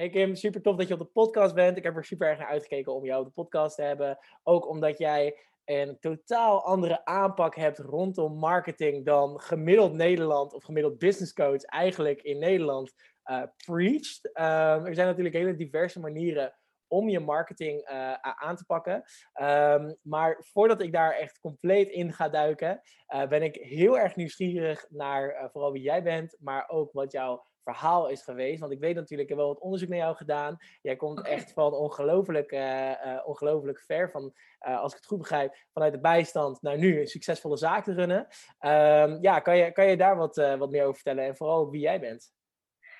Hey Kim, super tof dat je op de podcast bent. Ik heb er super erg naar uitgekeken om jou op de podcast te hebben. Ook omdat jij een totaal andere aanpak hebt rondom marketing dan gemiddeld Nederland of gemiddeld business coach eigenlijk in Nederland uh, preached. Um, er zijn natuurlijk hele diverse manieren om je marketing uh, aan te pakken. Um, maar voordat ik daar echt compleet in ga duiken, uh, ben ik heel erg nieuwsgierig naar vooral wie jij bent, maar ook wat jouw verhaal is geweest. Want ik weet natuurlijk, ik heb wel wat onderzoek naar jou gedaan. Jij komt okay. echt van ongelooflijk, ongelooflijk ver, van, als ik het goed begrijp, vanuit de bijstand naar nu een succesvolle zaak te runnen. Um, ja, kan je, kan je daar wat, wat meer over vertellen en vooral wie jij bent?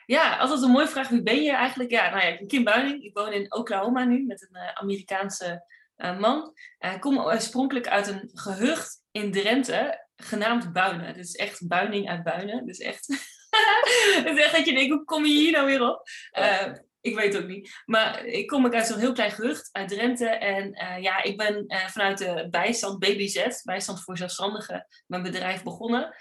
Ja, altijd een mooie vraag. Wie ben je eigenlijk? Ja, nou ja, ik ben Kim Buining. Ik woon in Oklahoma nu met een uh, Amerikaanse uh, man. Uh, ik kom oorspronkelijk uit een gehucht in Drenthe, genaamd Buinen. Dus echt Buining uit Buinen. Dus echt, het is echt dat je denkt, hoe kom je hier nou weer op? ik weet het ook niet. Maar ik kom ook uit zo'n heel klein gehucht uit Drenthe. En ja, ik ben vanuit de bijstand BBZ, bijstand voor zelfstandigen, mijn bedrijf begonnen.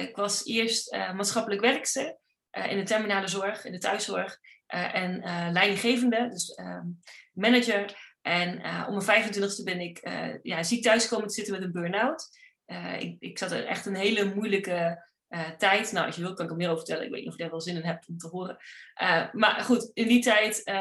ik was eerst maatschappelijk werkster. In de terminale zorg, in de thuiszorg. En leidinggevende, dus ehm, manager. En om mijn 25e ben ik ja, ziek thuis komen te zitten met een burn-out. Ik, ik, zat er echt een hele moeilijke tijd. Nou, als je wilt kan ik er meer over vertellen. Ik weet niet of je daar wel zin in hebt om te horen. maar goed, in die tijd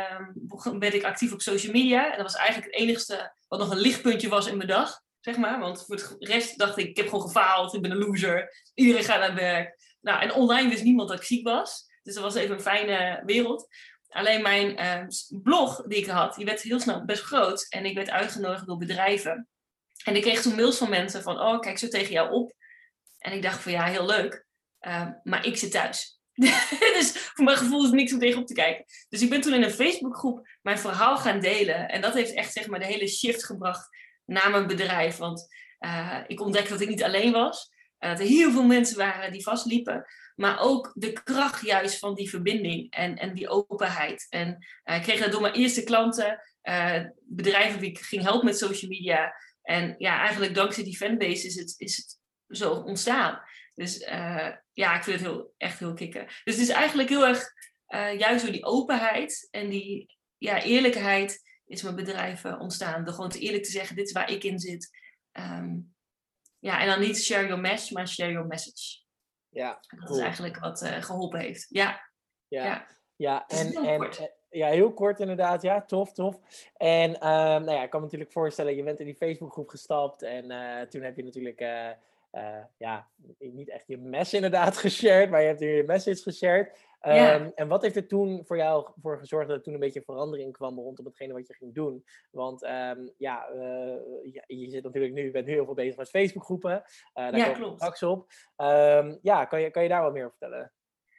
um, ben ik actief op social media. En dat was eigenlijk het enigste wat nog een lichtpuntje was in mijn dag. Zeg maar. Want voor de rest dacht ik, ik heb gewoon gefaald. Ik ben een loser. Iedereen gaat naar werk. Nou, en online wist niemand dat ik ziek was. Dus dat was even een fijne wereld. Alleen mijn uh, blog die ik had, die werd heel snel best groot. En ik werd uitgenodigd door bedrijven. En ik kreeg toen mails van mensen van, oh, kijk zo tegen jou op. En ik dacht van, ja, heel leuk. Uh, maar ik zit thuis. dus voor mijn gevoel is niks om tegenop te kijken. Dus ik ben toen in een Facebookgroep mijn verhaal gaan delen. En dat heeft echt zeg maar de hele shift gebracht naar mijn bedrijf. Want uh, ik ontdekte dat ik niet alleen was. Dat er heel veel mensen waren die vastliepen. Maar ook de kracht juist van die verbinding en, en die openheid. En uh, ik kreeg dat door mijn eerste klanten, uh, bedrijven die ik ging helpen met social media. En ja, eigenlijk dankzij die fanbase is het, is het zo ontstaan. Dus uh, ja, ik vind het heel, echt heel kicken. Dus het is eigenlijk heel erg juist door die openheid en die ja, eerlijkheid is mijn bedrijf ontstaan. Door gewoon te eerlijk te zeggen, dit is waar ik in zit. Um, ja, en dan niet share your message, maar share your message. Ja, Dat is eigenlijk wat geholpen heeft. Ja. Ja, ja. ja. en, heel en kort. ja, heel kort inderdaad. Ja, tof, tof. En uh, nou ja, ik kan me natuurlijk voorstellen, je bent in die Facebookgroep gestapt en toen heb je natuurlijk uh, ja, niet echt je mes inderdaad geshared, maar je hebt je message geshared. Ja. Um, en wat heeft er toen voor jou voor gezorgd dat er toen een beetje verandering kwam rondom hetgene wat je ging doen? Want um, ja, uh, ja, je zit natuurlijk nu, je bent nu heel veel bezig met Facebookgroepen. Uh, daar ja, klopt. straks op. Um, ja, kan je, kan je daar wat meer over vertellen?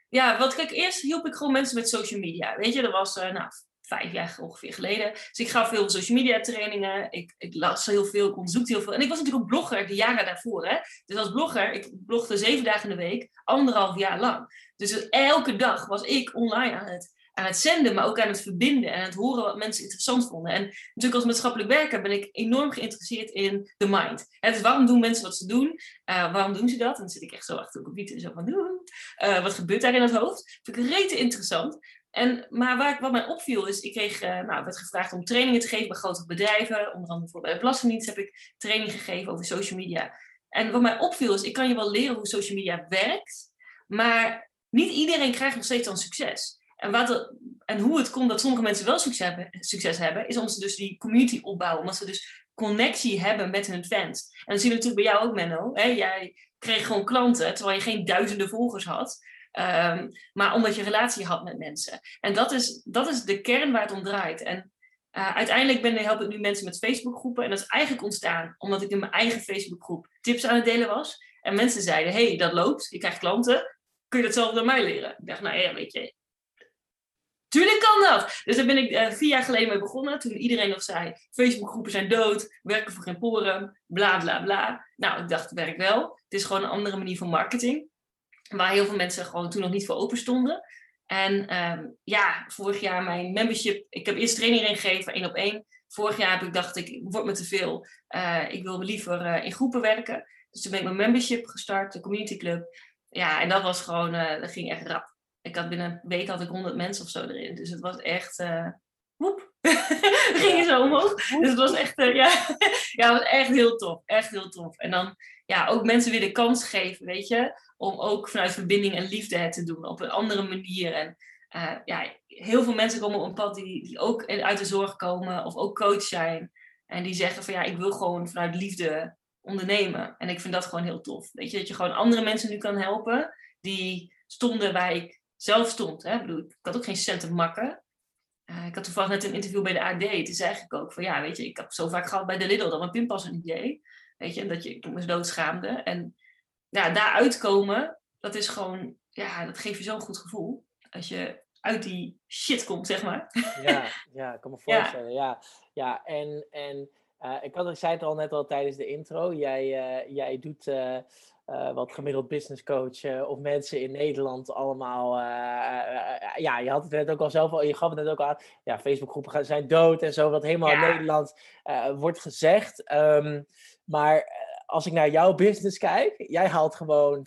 Ja, wat kijk, eerst hielp ik gewoon mensen met social media. Weet je, dat was uh, nou, vijf jaar ongeveer geleden. Dus ik gaf veel social media trainingen. Ik, ik las heel veel, ik onderzoekte heel veel. En ik was natuurlijk ook blogger de jaren daarvoor. Hè? Dus als blogger, ik blogde zeven dagen in de week, anderhalf jaar lang. Dus elke dag was ik online aan het, aan het zenden, maar ook aan het verbinden en aan het horen wat mensen interessant vonden. En natuurlijk als maatschappelijk werker ben ik enorm geïnteresseerd in de mind. Hè, dus waarom doen mensen wat ze doen? Uh, waarom doen ze dat? En dan zit ik echt zo achter de computer en zo van, uh, wat gebeurt daar in het hoofd? Vind ik rete interessant. En, maar wat mij opviel is, ik kreeg, uh, nou, werd gevraagd om trainingen te geven bij grote bedrijven. Onder andere bij de Belastingdienst heb ik training gegeven over social media. En wat mij opviel is, ik kan je wel leren hoe social media werkt, maar niet iedereen krijgt nog steeds dan succes. En, wat en hoe het komt dat sommige mensen wel succes hebben, succes hebben, is omdat ze dus die community opbouwen. Omdat ze dus connectie hebben met hun fans. En dat zien we natuurlijk bij jou ook, Menno. Hè? Jij kreeg gewoon klanten, terwijl je geen duizenden volgers had. Um, maar omdat je relatie had met mensen. En dat is, dat is de kern waar het om draait. En uh, uiteindelijk ben, help ik nu mensen met Facebookgroepen. En dat is eigenlijk ontstaan omdat ik in mijn eigen Facebookgroep tips aan het delen was. En mensen zeiden, hey, dat loopt, je krijgt klanten. Kun je dat zelf aan mij leren? Ik dacht, nou ja, weet je, Tuurlijk kan dat. Dus daar ben ik uh, vier jaar geleden mee begonnen. Toen iedereen nog zei: Facebookgroepen zijn dood, werken voor geen poren, bla bla bla. Nou, ik dacht, het werkt wel. Het is gewoon een andere manier van marketing. Waar heel veel mensen gewoon toen nog niet voor open stonden. En um, ja, vorig jaar mijn membership. Ik heb eerst training gegeven, één op één. Vorig jaar heb ik dacht, ik word me te veel. Uh, ik wil liever uh, in groepen werken. Dus toen ben ik mijn membership gestart, de community club. Ja, en dat was gewoon, uh, dat ging echt rap. ik had binnen een week had ik 100 mensen of zo erin. Dus het was echt, woep, ging zo omhoog. Dus het was echt, uh, ja, ja, het was echt heel tof, echt heel tof. En dan, ja, ook mensen weer de kans geven, weet je, om ook vanuit verbinding en liefde het te doen op een andere manier. En uh, ja, heel veel mensen komen op een pad die, die ook uit de zorg komen of ook coach zijn. En die zeggen van ja, ik wil gewoon vanuit liefde ondernemen. En ik vind dat gewoon heel tof. Weet je, dat je gewoon andere mensen nu kan helpen die stonden waar ik zelf stond. Hè? Ik, bedoel, ik had ook geen cent te makken. Uh, ik had toevallig net een interview bij de AD. Toen zei ik ook van ja, weet je, ik heb zo vaak gehad bij de Lidl dat mijn pinpas een idee. Weet je, en dat je, ik me dood schaamde. En ja, daar uitkomen, dat is gewoon, ja, dat geeft je zo'n goed gevoel. Als je uit die shit komt, zeg maar. Ja, ja ik kan me voorstellen. Ja, ja, ja en, en uh, ik, had, ik zei het al net al tijdens de intro. Jij, uh, jij doet uh, wat gemiddeld business coach of mensen in Nederland allemaal. ja, je had het net ook al zelf al, je gaf het net ook aan. Ja, Facebookgroepen zijn dood en zo, wat helemaal in Nederland wordt gezegd. Um, maar als ik naar jouw business kijk, jij haalt gewoon 95%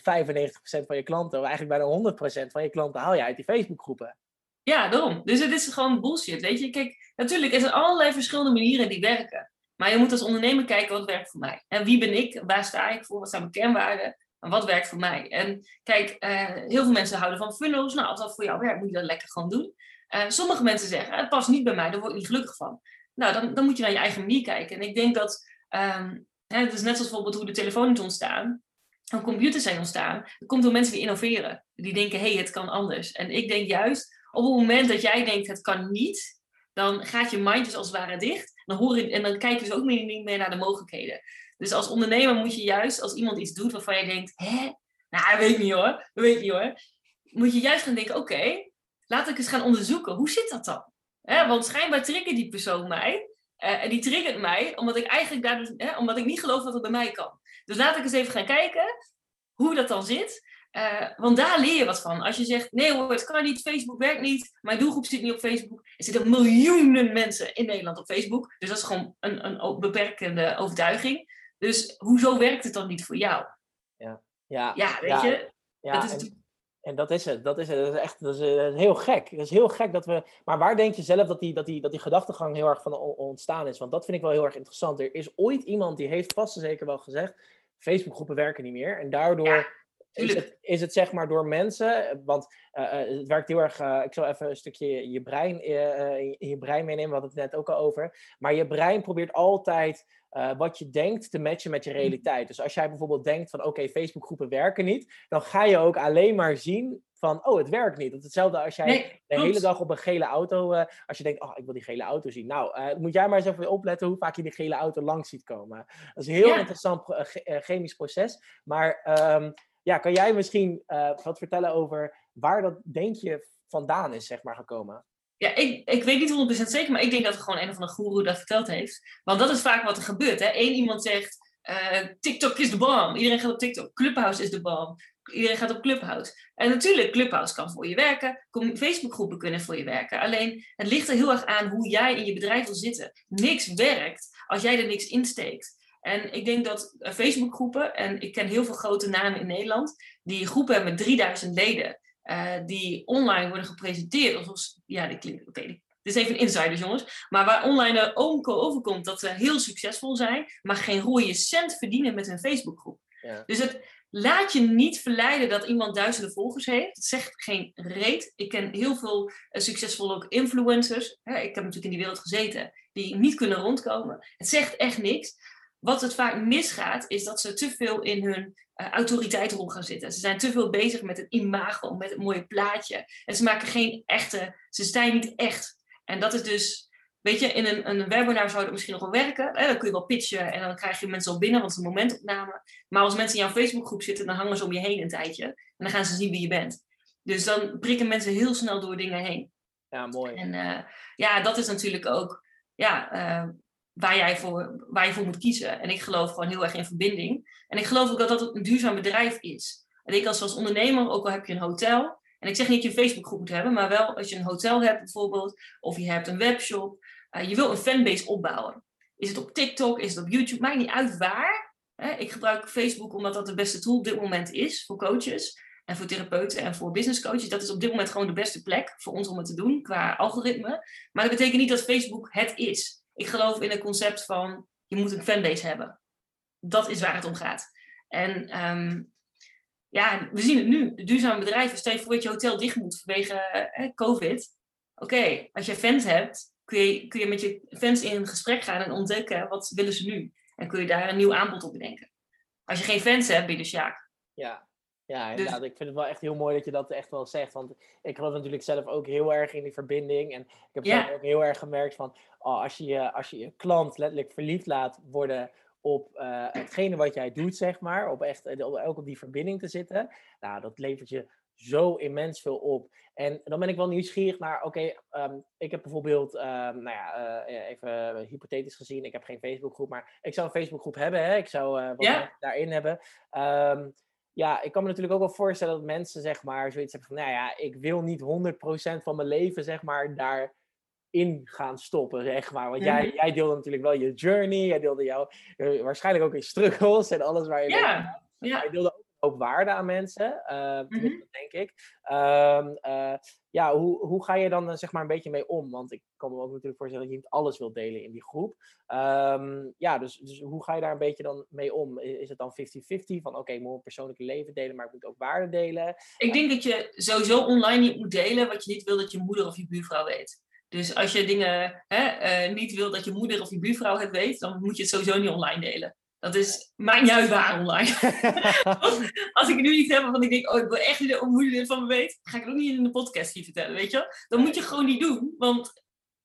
van je klanten, of eigenlijk bijna 100% van je klanten haal je uit die Facebookgroepen. Ja, daarom. Dus het is gewoon bullshit, weet je. Kijk, natuurlijk er allerlei verschillende manieren die werken. Maar je moet als ondernemer kijken wat werkt voor mij. En wie ben ik? Waar sta ik voor? Wat zijn mijn kernwaarden? En wat werkt voor mij? En kijk, uh, heel veel mensen houden van funnels. Nou, als dat voor jou werkt, moet je dat lekker gewoon doen. Uh, sommige mensen zeggen, het past niet bij mij, daar word ik niet gelukkig van. Nou, dan, dan moet je naar je eigen manier kijken. En ik denk dat, um, hè, het is net zoals bijvoorbeeld hoe de telefoon is ontstaan. Hoe computers zijn ontstaan. Dat komt door mensen die innoveren. Die denken, hé, hey, het kan anders. En ik denk juist, op het moment dat jij denkt, het kan niet, dan gaat je mind dus als het ware dicht. Dan hoor je, en dan kijken ze ook meer, niet meer naar de mogelijkheden. Dus als ondernemer moet je juist, als iemand iets doet waarvan je denkt, hè, nou, dat weet ik niet hoor, dat weet ik niet hoor. Moet je juist gaan denken, oké, laat ik eens gaan onderzoeken, hoe zit dat dan? Want schijnbaar triggert die persoon mij. Uh, en die triggert mij, omdat ik eigenlijk daar dus, hè, omdat ik niet geloof dat het bij mij kan. Dus laat ik eens even gaan kijken hoe dat dan zit. Uh, want daar leer je wat van. Als je zegt, nee hoor, het kan niet, Facebook werkt niet, mijn doelgroep zit niet op Facebook. Er zitten miljoenen mensen in Nederland op Facebook. Dus dat is gewoon een, een beperkende overtuiging. Dus hoezo werkt het dan niet voor jou? Ja, ja, ja weet je? Ja, dat is en, en, dat is het. Dat is, het. Dat is echt dat is, dat is heel gek. Dat is heel gek dat we. Maar waar denk je zelf dat die, dat die, dat die gedachtegang heel erg van ontstaan is? Want dat vind ik wel heel erg interessant. Er is ooit iemand die heeft vast en zeker wel gezegd: Facebookgroepen werken niet meer. En daardoor is het, is het zeg maar door mensen, want uh, het werkt heel erg, uh, ik zal even een stukje je brein, uh, in je brein meenemen, we hadden het net ook al over, maar je brein probeert altijd wat je denkt te matchen met je mm. realiteit. Dus als jij bijvoorbeeld denkt van oké, okay, Facebookgroepen werken niet, dan ga je ook alleen maar zien van oh, het werkt niet. Dat is hetzelfde als jij de hele dag op een gele auto, als je denkt, oh, ik wil die gele auto zien. Nou, moet jij maar eens even opletten hoe vaak je die gele auto langs ziet komen. Dat is een heel interessant chemisch proces, maar... Um, ja, kan jij misschien uh, wat vertellen over waar dat, denk je, vandaan is, zeg maar, gekomen? Ja, ik, ik weet niet 100% zeker, maar ik denk dat het gewoon een of andere guru dat verteld heeft. Want dat is vaak wat er gebeurt. Eén iemand zegt, uh, TikTok is de bom. Iedereen gaat op TikTok. Clubhouse is de bom. Iedereen gaat op Clubhouse. En natuurlijk, Clubhouse kan voor je werken. Facebookgroepen kunnen voor je werken. Alleen, het ligt er heel erg aan hoe jij in je bedrijf wil zitten. Niks werkt als jij er niks insteekt. En ik denk dat eh, Facebookgroepen, en ik ken heel veel grote namen in Nederland, die groepen hebben met 3000 leden, uh, die online worden gepresenteerd. Alsof, ja, die klinkt, oké, dit is even een insider, jongens. Maar waar online overkomt dat ze heel succesvol zijn, maar geen rode cent verdienen met hun Facebookgroep. Ja. Dus het, laat je niet verleiden dat iemand duizenden volgers heeft. Het zegt geen reet. Ik ken heel veel uh, succesvolle ook influencers. Hè, ik heb natuurlijk in die wereld gezeten. Die niet kunnen rondkomen. Het zegt echt niks. Wat het vaak misgaat, is dat ze te veel in hun uh, autoriteitsrol gaan zitten. Ze zijn te veel bezig met het imago, met het mooie plaatje. En ze maken geen echte, ze zijn niet echt. En dat is dus, weet je, in een, een webinar zou dat misschien nog wel werken. Hè? Dan kun je wel pitchen en dan krijg je mensen al binnen, want het is een momentopname. Maar als mensen in jouw Facebookgroep zitten, dan hangen ze om je heen een tijdje. En dan gaan ze zien wie je bent. Dus dan prikken mensen heel snel door dingen heen. Ja, mooi. En uh, ja, dat is natuurlijk ook ja, uh, waar, jij voor, waar je voor moet kiezen. En ik geloof gewoon heel erg in verbinding. En ik geloof ook dat dat een duurzaam bedrijf is. En ik als, als ondernemer, ook al heb je een hotel, en ik zeg niet dat je een Facebookgroep moet hebben, maar wel als je een hotel hebt bijvoorbeeld, of je hebt een webshop, uh, je wil een fanbase opbouwen. Is het op TikTok, is het op YouTube, maakt niet uit waar. Hè? Ik gebruik Facebook omdat dat de beste tool op dit moment is voor coaches. en voor therapeuten en voor business coaches. Dat is op dit moment gewoon de beste plek voor ons om het te doen qua algoritme. Maar dat betekent niet dat Facebook het is. Ik geloof in het concept van je moet een fanbase hebben. Dat is waar het om gaat. En ehm, ja, we zien het nu. De duurzame bedrijven, stel je voor je hotel dicht moet vanwege eh, COVID. Oké, als je fans hebt, kun je, kun je met je fans in gesprek gaan en ontdekken wat willen ze nu. En kun je daar een nieuw aanbod op bedenken. Als je geen fans hebt, ben je dus ja. Ja, dus inderdaad. Ik vind het wel echt heel mooi dat je dat echt wel zegt. Want ik geloof natuurlijk zelf ook heel erg in die verbinding. En ik heb ja. ook heel erg gemerkt van... Oh, als, je, als je je klant letterlijk verliefd laat worden op uh, hetgene wat jij doet, zeg maar. Op echt eh, ook op die verbinding te zitten. Nou, dat levert je zo immens veel op. En dan ben ik wel nieuwsgierig naar, oké, ehm, ik heb bijvoorbeeld, um, nou ja, uh, even hypothetisch gezien, ik heb geen Facebookgroep, maar ik zou een Facebookgroep hebben, hè? ik zou uh, wat ja. daarin hebben. Um, ja, ik kan me natuurlijk ook wel voorstellen dat mensen, zeg maar, zoiets hebben van, nou ja, ik wil niet 100% van mijn leven, zeg maar, daarin gaan stoppen, zeg maar. Want jij, mhm. jij deelde natuurlijk wel je journey, jij deelde jouw, waarschijnlijk ook je struggles en alles waar je ja. Ja. Je deelde ook waarde aan mensen, uh, denk ik. Um, uh, ja, hoe, hoe ga je dan zeg maar een beetje mee om? Want ik kan me ook natuurlijk voorstellen dat je niet alles wilt delen in die groep. Um, ja, dus, dus hoe ga je daar een beetje dan mee om? Is het dan 50-50 van oké, okay, ik moet mijn persoonlijke leven delen, maar ik moet ook waarde delen? Ik denk dat je sowieso online niet moet delen wat je niet wil dat je moeder of je buurvrouw weet. Dus als je dingen hè, uh, niet wil dat je moeder of je buurvrouw het weet, dan moet je het sowieso niet online delen. Dat is mijn juist waar online. Als ik nu iets heb van ik denk, oh, ik wil echt niet hoe dit van me weet, ga ik het ook niet in de podcast hier vertellen, weet je? Dan moet je gewoon niet doen, want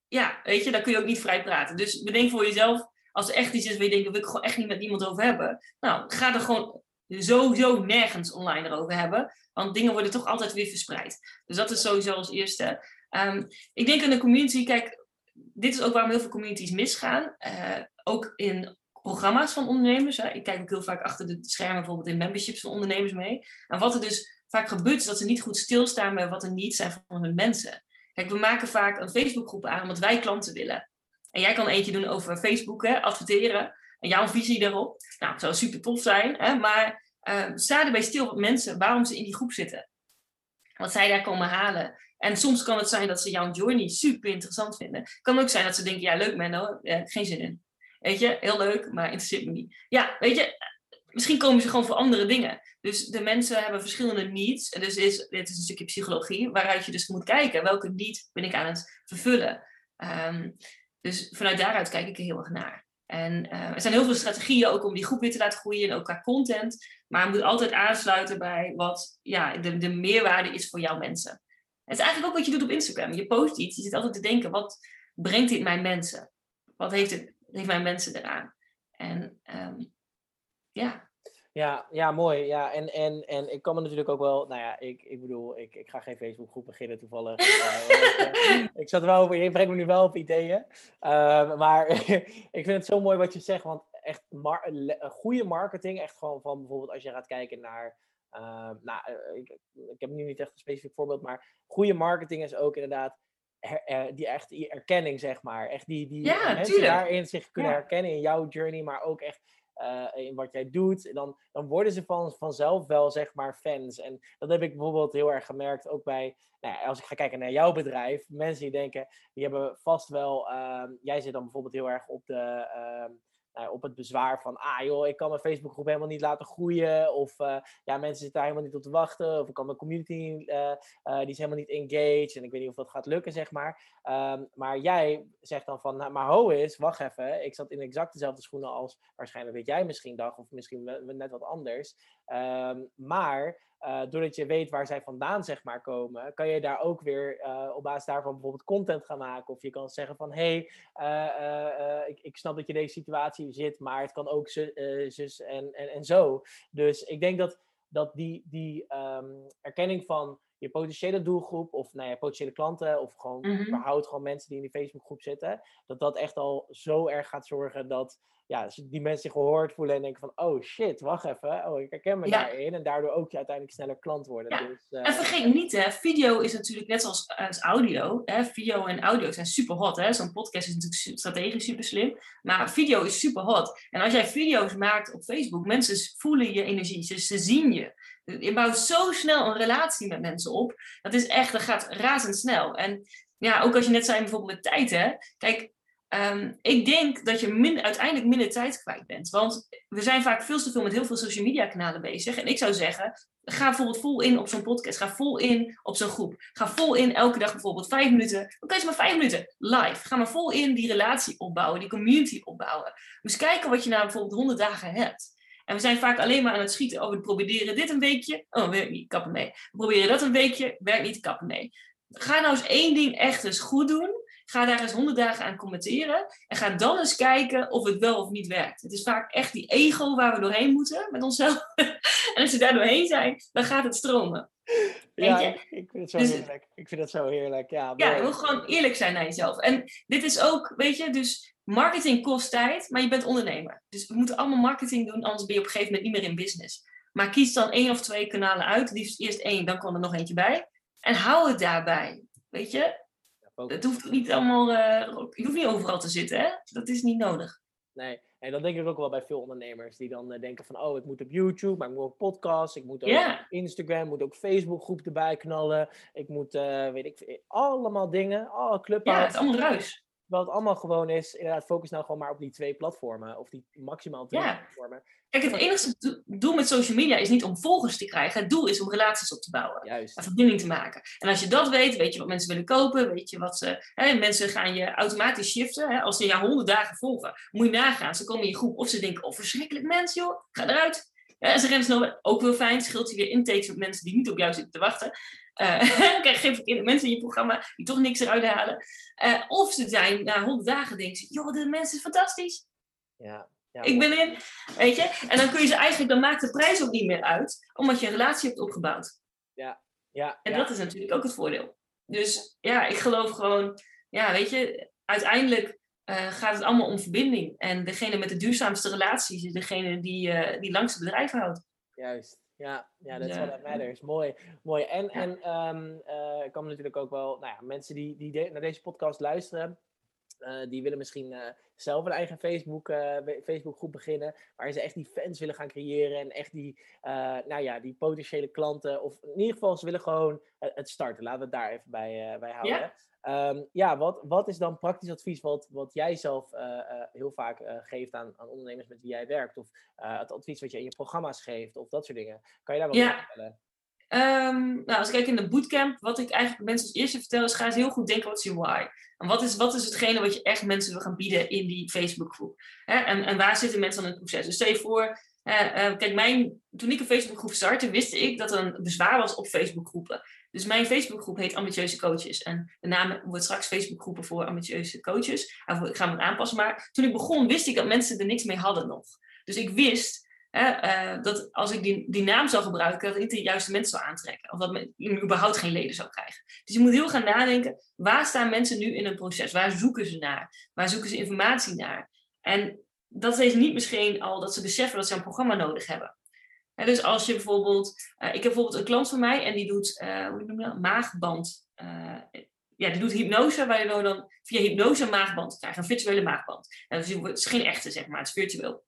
ja, weet je, daar kun je ook niet vrij praten. Dus bedenk voor jezelf, als er echt iets is waar je denkt, daar wil ik gewoon echt niet met iemand over hebben. Nou, ga er gewoon sowieso nergens online erover hebben, want dingen worden toch altijd weer verspreid. Dus dat is sowieso als eerste. Um, ik denk in de community, kijk, dit is ook waarom heel veel communities misgaan. Uh, ook in programma's van ondernemers. Hè. Ik kijk ook heel vaak achter de schermen bijvoorbeeld in memberships van ondernemers mee. En wat er dus vaak gebeurt is dat ze niet goed stilstaan bij wat er niet zijn van hun mensen. Kijk, we maken vaak een Facebookgroep aan omdat wij klanten willen. En jij kan eentje doen over Facebook, hè, adverteren. En jouw visie daarop. Nou, het zou super tof zijn. Hè, maar uh, sta erbij stil wat mensen, waarom ze in die groep zitten. Wat zij daar komen halen. En soms kan het zijn dat ze jouw journey super interessant vinden. Kan ook zijn dat ze denken, ja leuk Menno, eh, geen zin in. Weet je, heel leuk, maar interesseert me niet. Ja, weet je, misschien komen ze gewoon voor andere dingen. Dus de mensen hebben verschillende needs. En dus is, dit is een stukje psychologie, waaruit je dus moet kijken. Welke need ben ik aan het vervullen? Um, dus vanuit daaruit kijk ik er heel erg naar. En uh, er zijn heel veel strategieën ook om die groep weer te laten groeien en ook qua content. Maar het moet altijd aansluiten bij wat ja, de, de meerwaarde is voor jouw mensen. Het is eigenlijk ook wat je doet op Instagram. Je post iets, je zit altijd te denken, wat brengt dit mijn mensen? Wat heeft het heeft mijn mensen eraan. En um, ja. Ja, ja, mooi. Ja, en, en, en ik kan me natuurlijk ook wel, nou ja, ik, ik bedoel, ik, ik ga geen Facebookgroep beginnen toevallig. uh, ik zat wel over, je brengt me nu wel op ideeën. Uh, maar ik vind het zo mooi wat je zegt, want echt mar goede marketing, echt gewoon van bijvoorbeeld als je gaat kijken naar, uh, nou, ik, ik heb nu niet echt een specifiek voorbeeld, maar goede marketing is ook inderdaad her, die echt die erkenning, zeg maar. Echt die, die ja, mensen daarin zich kunnen herkennen in jouw journey, maar ook echt uh, in wat jij doet. Dan, dan worden ze van, vanzelf wel, zeg maar, fans. En dat heb ik bijvoorbeeld heel erg gemerkt, ook bij, nou ja, als ik ga kijken naar jouw bedrijf. Mensen die denken, die hebben vast wel, uh, jij zit dan bijvoorbeeld heel erg op de... Nou, op het bezwaar van, ah joh, ik kan mijn Facebookgroep helemaal niet laten groeien. Of uh, ja, mensen zitten daar helemaal niet op te wachten. Of ik kan mijn community, uh, die is helemaal niet engaged. En ik weet niet of dat gaat lukken, zeg maar. Um, maar jij zegt dan van, nou, maar ho is, wacht even. Ik zat in exact dezelfde schoenen als waarschijnlijk wat jij misschien dacht. Of misschien net wat anders. Um, maar uh, doordat je weet waar zij vandaan zeg maar komen, kan je daar ook weer uh, op basis daarvan bijvoorbeeld content gaan maken. Of je kan zeggen van, hé, hey, uh, ik, ik snap dat je deze situatie zit, maar het kan ook zus en, en, en zo. Dus ik denk dat, dat die, die um, erkenning van je potentiële doelgroep of nou ja, potentiële klanten of gewoon mm -hmm. überhaupt gewoon mensen die in die Facebookgroep zitten, dat dat echt al zo erg gaat zorgen dat ja, die mensen zich gehoord voelen en denken van, oh shit, wacht even, oh ik herken me daarin. En daardoor ook je uiteindelijk sneller klant worden. Ja. Dus, En vergeet niet, hè, video is natuurlijk net zoals als audio. Hè, video en audio zijn super hot. Zo'n podcast is natuurlijk strategisch super slim. Maar video is super hot. En als jij video's maakt op Facebook, mensen voelen je energie, ze, ze zien je. Je bouwt zo snel een relatie met mensen op. Dat is echt, dat gaat razendsnel. En ja, ook als je net zei bijvoorbeeld met tijd, hè. Kijk, ehm, ik denk dat je uiteindelijk minder tijd kwijt bent. Want we zijn vaak veel te veel met heel veel social media kanalen bezig. En ik zou zeggen, ga bijvoorbeeld vol in op zo'n podcast. Ga vol in op zo'n groep. Ga vol in elke dag bijvoorbeeld vijf minuten. Oké, maar vijf minuten live. Ga maar vol in die relatie opbouwen, die community opbouwen. Dus kijken wat je na bijvoorbeeld 100 dagen hebt. En we zijn vaak alleen maar aan het schieten. Oh, we proberen dit een weekje. Oh, werkt niet, kappen mee. We proberen dat een weekje. Werkt niet, kappen mee. Ga nou eens één ding echt eens goed doen. Ga daar eens honderd dagen aan commenteren. En ga dan eens kijken of het wel of niet werkt. Het is vaak echt die ego waar we doorheen moeten met onszelf. en als we daar doorheen zijn, dan gaat het stromen. Ja, ik, ik, vind het zo dus, heerlijk. Ik vind het zo heerlijk. Ja, ja, je wil gewoon eerlijk zijn naar jezelf. En dit is ook, weet je, dus marketing kost tijd, maar je bent ondernemer. Dus we moeten allemaal marketing doen, anders ben je op een gegeven moment niet meer in business. Maar kies dan één of twee kanalen uit. Liefst eerst één, dan kan er nog eentje bij. En hou het daarbij. Weet je? Het hoeft niet allemaal, uh, je hoeft niet overal te zitten, hè? Dat is niet nodig. Nee, en dat denk ik ook wel bij veel ondernemers die dan uh, denken van, oh, ik moet op YouTube, maar ik moet op podcast, ik moet ook op Instagram, ik moet ook Facebook groep erbij knallen, ik moet, uh, weet ik, allemaal dingen, alle clubhouse. Ja, het is allemaal ruis. Terwijl het allemaal gewoon is, inderdaad, focus nou gewoon maar op die twee platformen. Of die maximaal twee ja. platformen. Kijk, het enige doel met social media is niet om volgers te krijgen. Het doel is om relaties op te bouwen. Juist. En verbinding te maken. En als je dat weet, weet je wat mensen willen kopen. Weet je wat ze... Hè, mensen gaan je automatisch shiften. Hè, als ze jou honderd dagen volgen, moet je nagaan. Ze komen in je groep of ze denken, oh verschrikkelijk mens joh, ga eruit. Ja, en ze rennen snel, ook wel fijn, scheelt je weer intakes met mensen die niet op jou zitten te wachten. Uh, krijg je geen mensen in je programma die toch niks eruit halen. Uh, of ze zijn na honderd dagen denken ze, joh, de mensen is fantastisch. Ja, ja, ik ben in, weet je. En dan kun je ze eigenlijk, dan maakt de prijs ook niet meer uit, omdat je een relatie hebt opgebouwd. Ja, ja. En dat is natuurlijk ook het voordeel. Dus ja, ik geloof gewoon, ja, weet je, uiteindelijk uh, gaat het allemaal om verbinding. En degene met de duurzaamste relaties is degene die, uh, die langste bedrijf houdt. Juist. Ja, ja, dat is what matters. Mooi. mooi. En, en um, uh, ik kan natuurlijk ook wel, nou ja, mensen die, die de, naar deze podcast luisteren, uh, die willen misschien uh, zelf een eigen Facebook, uh, Facebookgroep beginnen. Waar ze echt die fans willen gaan creëren. En echt die, nou ja, die potentiële klanten. Of in ieder geval, ze willen gewoon het starten. Laten we het daar even bij, bij houden. Ja. Um, ja, wat, wat is dan praktisch advies wat, wat jij zelf uh, uh, heel vaak uh, geeft aan, aan ondernemers met wie jij werkt? Of het advies wat je in je programma's geeft of dat soort dingen? Kan je daar wat ja. over vertellen? Um, nou, als ik kijk in de bootcamp, wat ik eigenlijk mensen als eerste vertel, is ga eens heel goed denken wat is je why. En wat is, wat is hetgene wat je echt mensen wil gaan bieden in die Facebookgroep? En, en waar zitten mensen dan in het proces? Dus stel je voor, kijk, mijn, toen ik een Facebookgroep startte, wist ik dat er een bezwaar was op Facebookgroepen. Dus mijn Facebookgroep heet Ambitieuze Coaches. En de naam wordt straks Facebookgroepen voor ambitieuze coaches. Ik ga hem aanpassen. Maar toen ik begon, wist ik dat mensen er niks mee hadden nog. Dus ik wist uh, dat als ik die, die naam zou gebruiken, dat ik niet de juiste mensen zou aantrekken. Of dat ik überhaupt geen leden zou krijgen. Dus je moet heel gaan nadenken, waar staan mensen nu in een proces? Waar zoeken ze naar? Waar zoeken ze informatie naar? En dat is niet misschien al dat ze beseffen dat ze een programma nodig hebben dus als je bijvoorbeeld, uh, ik heb bijvoorbeeld een klant van mij en die doet, uh, hoe noem je dat, maagband. Uh, ja, die doet hypnose, waar je dan via hypnose een maagband krijgt, een virtuele maagband. En dus het is geen echte, zeg maar, het is virtueel.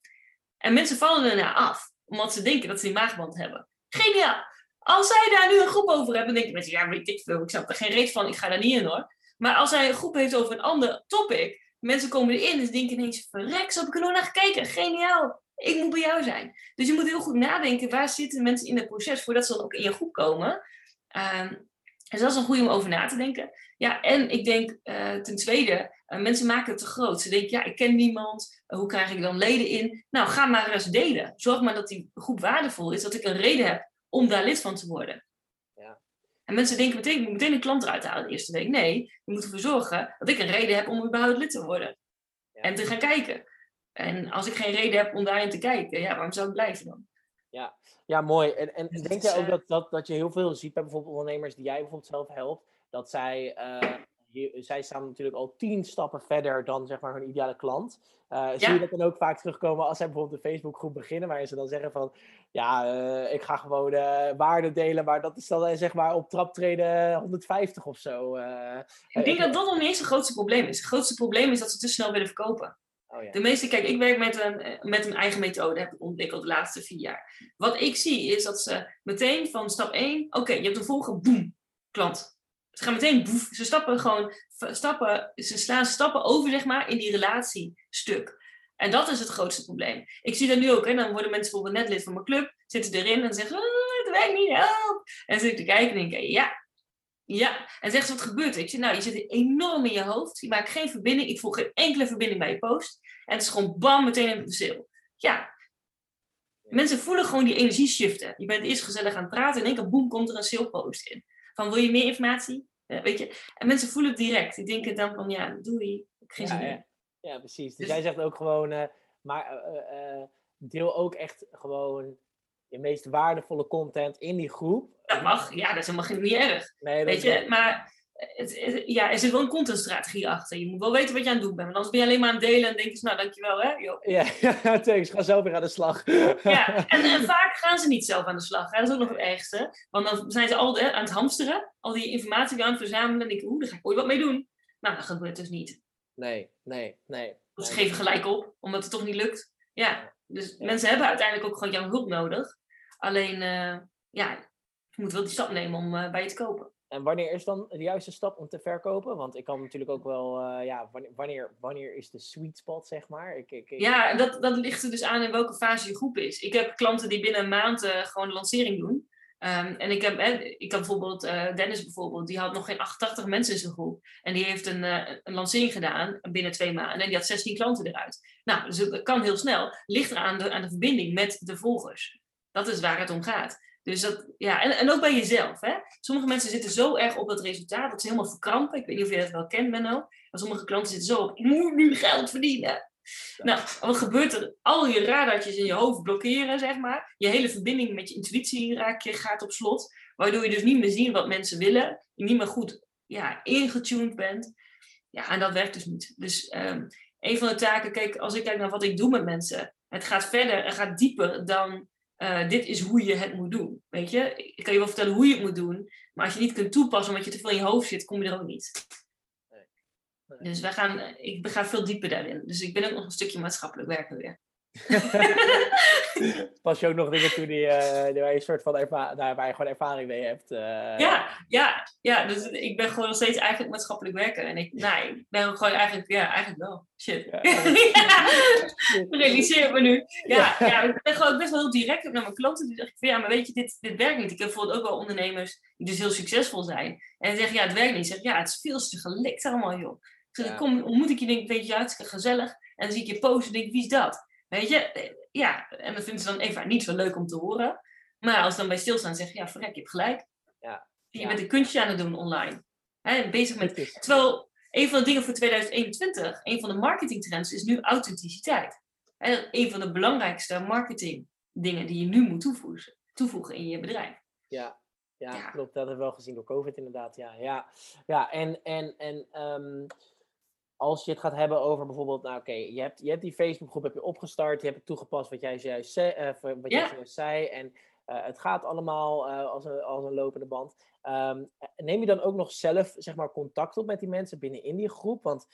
En mensen vallen ernaar af, omdat ze denken dat ze die maagband hebben. Geniaal! Als zij daar nu een groep over hebben, denken mensen, ja, weet ik veel, ik snap er geen reet van, ik ga daar niet in hoor. Maar als zij een groep heeft over een ander topic, mensen komen erin en ze denken ineens, verrek, zo heb ik er nog naar gekeken, geniaal ik moet bij jou zijn. Dus je moet heel goed nadenken, waar zitten mensen in het proces voordat ze dan ook in je groep komen. Um, dus dat is een goede om over na te denken. Ja, en ik denk uh, ten tweede, uh, mensen maken het te groot. Ze denken, ja, ik ken niemand, uh, hoe krijg ik dan leden in? Nou, ga maar eens delen. Zorg maar dat die groep waardevol is, dat ik een reden heb om daar lid van te worden. En mensen denken meteen, ik moet meteen een klant eruit halen de eerste week. Nee, je moet ervoor zorgen dat ik een reden heb om überhaupt lid te worden. Ja. En te gaan kijken. En als ik geen reden heb om daarin te kijken, ja, waarom zou ik blijven dan? Ja, ja mooi. En, en dus denk jij ook dat, dat, dat je heel veel ziet bij bijvoorbeeld ondernemers die jij bijvoorbeeld zelf helpt, dat zij uh, zij staan natuurlijk al tien stappen verder dan zeg maar hun ideale klant. Uh, Zie je dat dan ook vaak terugkomen als zij bijvoorbeeld een Facebookgroep beginnen, waarin ze dan zeggen van, ja, uh, ik ga gewoon uh, waarde delen, maar dat is dan zeg maar op traptreden 150 of zo. ik denk dat dat nog niet eens het grootste probleem is. Het grootste probleem is dat ze te snel willen verkopen. Oh, ja. De meeste, kijk, ik werk met een, met een eigen methode, heb ik ontwikkeld de laatste vier jaar. Wat ik zie is dat ze meteen van stap 1, oké, je hebt een volgende, boem, klant. Ze gaan meteen, boef, ze stappen gewoon, stappen, ze slaan stappen over, zeg maar, in die relatiestuk. En dat is het grootste probleem. Ik zie dat nu ook, hè, dan worden mensen bijvoorbeeld net lid van mijn club, zitten erin en zeggen, oh, het werkt niet, help. En zit ik te kijken en denk ik, ja, ja. En zeggen ze, wat gebeurt er? Ik zeg, nou, je zit enorm in je hoofd, je maakt geen verbinding, ik voel geen enkele verbinding bij je post. En het is gewoon bam, meteen in de sale. Ja, Mensen voelen gewoon die energie shiften. Je bent eerst gezellig aan het praten en in één keer boem komt er een sale post in. Van wil je meer informatie? Uh, weet je? En mensen voelen het direct. Die denken dan van ja, doei. Ik geen ja, ja. ja, precies. Dus, dus, jij zegt ook gewoon, uh, maar uh, deel ook echt gewoon je meest waardevolle content in die groep. Dat mag, ja, dat is helemaal niet erg. Nee, weet je, maar het, ja, er zit wel een contentstrategie achter. Je moet wel weten wat je aan het doen bent. Want anders ben je alleen maar aan het delen en denk je, nou dankjewel hè. Ja, ja, thanks. Ga zelf weer aan de slag. ja, en, en, vaak gaan ze niet zelf aan de slag. Hè? Dat is ook nog het ergste. Want dan zijn ze al aan het hamsteren. Al die informatie aan het verzamelen. En denk ik, oeh, daar ga ik ooit wat mee doen. Nou, dat gebeurt dus niet. Nee, nee, nee. Ze geven gelijk op, omdat het toch niet lukt. Ja, dus mensen hebben uiteindelijk ook gewoon jouw hulp nodig. Alleen, uh, ja, je moet wel die stap nemen om uh, bij je te kopen. En wanneer is dan de juiste stap om te verkopen? Want ik kan natuurlijk ook wel, uh, ja, wanneer, wanneer is de sweet spot, zeg maar? Ik, ik, Ja, dat, dat ligt er dus aan in welke fase je groep is. Ik heb klanten die binnen een maand uh, gewoon de lancering doen. Um, en ik heb, ik heb bijvoorbeeld, uh, Dennis bijvoorbeeld, die had nog geen 88 mensen in zijn groep. En die heeft een, een lancering gedaan binnen twee maanden. En die had 16 klanten eruit. Nou, dus het kan heel snel. Ligt er aan de, aan de verbinding met de volgers. Dat is waar het om gaat. Dus dat, ja, en, en ook bij jezelf. Hè? Sommige mensen zitten zo erg op dat resultaat dat ze helemaal verkrampen. Ik weet niet of je dat wel kent, Benno. Maar sommige klanten zitten zo op, ik moet nu geld verdienen. Nou, wat gebeurt er? Al je radartjes in je hoofd blokkeren, zeg maar. Je hele verbinding met je intuïtie raak je, gaat op slot. Waardoor je dus niet meer ziet wat mensen willen. Je niet meer goed ja, ingetuned bent. Ja, en dat werkt dus niet. Dus um, een van de taken, kijk, als ik kijk naar wat ik doe met mensen. Het gaat verder en gaat dieper dan uh, dit is hoe je het moet doen. Weet je, ik kan je wel vertellen hoe je het moet doen, maar als je niet kunt toepassen omdat je te veel in je hoofd zit, kom je er ook niet. Nee. Nee. Dus wij gaan, ik ga veel dieper daarin. Dus ik ben ook nog een stukje maatschappelijk werken weer. Pas je ook nog dingen toe die, uh, waar je een soort van erva waar je gewoon ervaring mee hebt? Uh... Ja, ja, ja. Dus ik ben gewoon nog steeds eigenlijk maatschappelijk werken. En ik, nou, ik ben gewoon eigenlijk, ja, eigenlijk wel. Shit. Ja, Realiseer me nu. Ja, ja. ik ben gewoon best wel heel direct naar mijn klanten. Die zeggen van ja, maar weet je, dit, dit werkt niet. Ik heb bijvoorbeeld ook wel ondernemers die dus heel succesvol zijn. En zeggen ja, het werkt niet. Ik zeg ja, het is veel te gelikt allemaal, joh. Ik zeg, kom, ontmoet ik je, denk weet je, hartstikke gezellig. En dan zie ik je posten en denk wie is dat? Weet je, eh, ja, en dat vinden ze dan even niet zo leuk om te horen. Maar als ze dan bij stilstaan zeggen, ja, verrek, je hebt gelijk. Ja. Je bent een kunstje aan het doen online. Hè, bezig met, terwijl een van de dingen voor 2021, een van de marketingtrends is nu authenticiteit. En een van de belangrijkste marketing dingen die je nu moet toevoegen, toevoegen in je bedrijf. Ja, ja, klopt. Dat hebben we wel gezien door COVID inderdaad. Ja, ja. ja en, en, en um, als je het gaat hebben over bijvoorbeeld, nou oké, je, hebt, je hebt die Facebookgroep heb je opgestart, je hebt het toegepast wat jij juist zei, uh, wat jij juist zei en uh, het gaat allemaal uh, als, een, als een lopende band. Um, neem je dan ook nog zelf zeg maar, contact op met die mensen binnen in die groep? Want,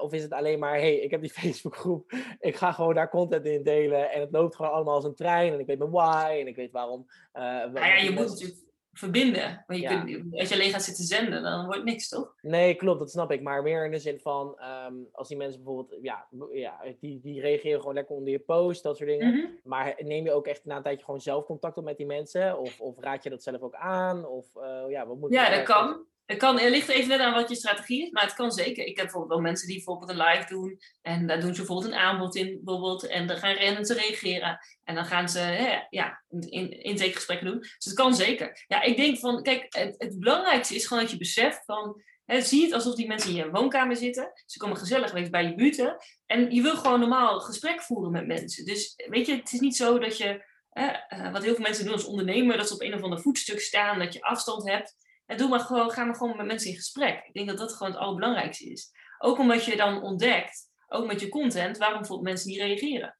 of is het alleen maar, hey, ik heb die Facebookgroep, ik ga gewoon daar content in delen en het loopt gewoon allemaal als een trein en ik weet mijn why en ik weet waarom. nou ja, je moet natuurlijk verbinden. Want je kunt, als je alleen gaat zitten zenden, dan wordt niks, toch? Nee, klopt, dat snap ik. Maar meer in de zin van, um, als die mensen bijvoorbeeld, ja, ja die, die reageren gewoon lekker onder je post, dat soort dingen. Mm -hmm. Maar neem je ook echt na een tijdje gewoon zelf contact op met die mensen? Of, of raad je dat zelf ook aan? Of uh, ja, wat moet Ja, dat kan. Het, kan, het ligt even net aan wat je strategie is, maar het kan zeker. Ik heb bijvoorbeeld wel mensen die bijvoorbeeld een live doen. En daar doen ze bijvoorbeeld een aanbod in, bijvoorbeeld. En dan gaan rennen ze reageren. En dan gaan ze hè, ja, in, intakegesprekken doen. Dus het kan zeker. Ja, ik denk van, kijk, het, het belangrijkste is gewoon dat je beseft van... Zie het alsof die mensen in je woonkamer zitten. Ze komen gezellig even bij je buurten. En je wil gewoon normaal gesprek voeren met mensen. Dus weet je, het is niet zo dat je... Uh, wat heel veel mensen doen als ondernemer, dat ze op een of ander voetstuk staan, dat je afstand hebt En doe maar gewoon, ga maar gewoon met mensen in gesprek. Ik denk dat dat gewoon het allerbelangrijkste is. Ook omdat je dan ontdekt, ook met je content, waarom bijvoorbeeld mensen niet reageren.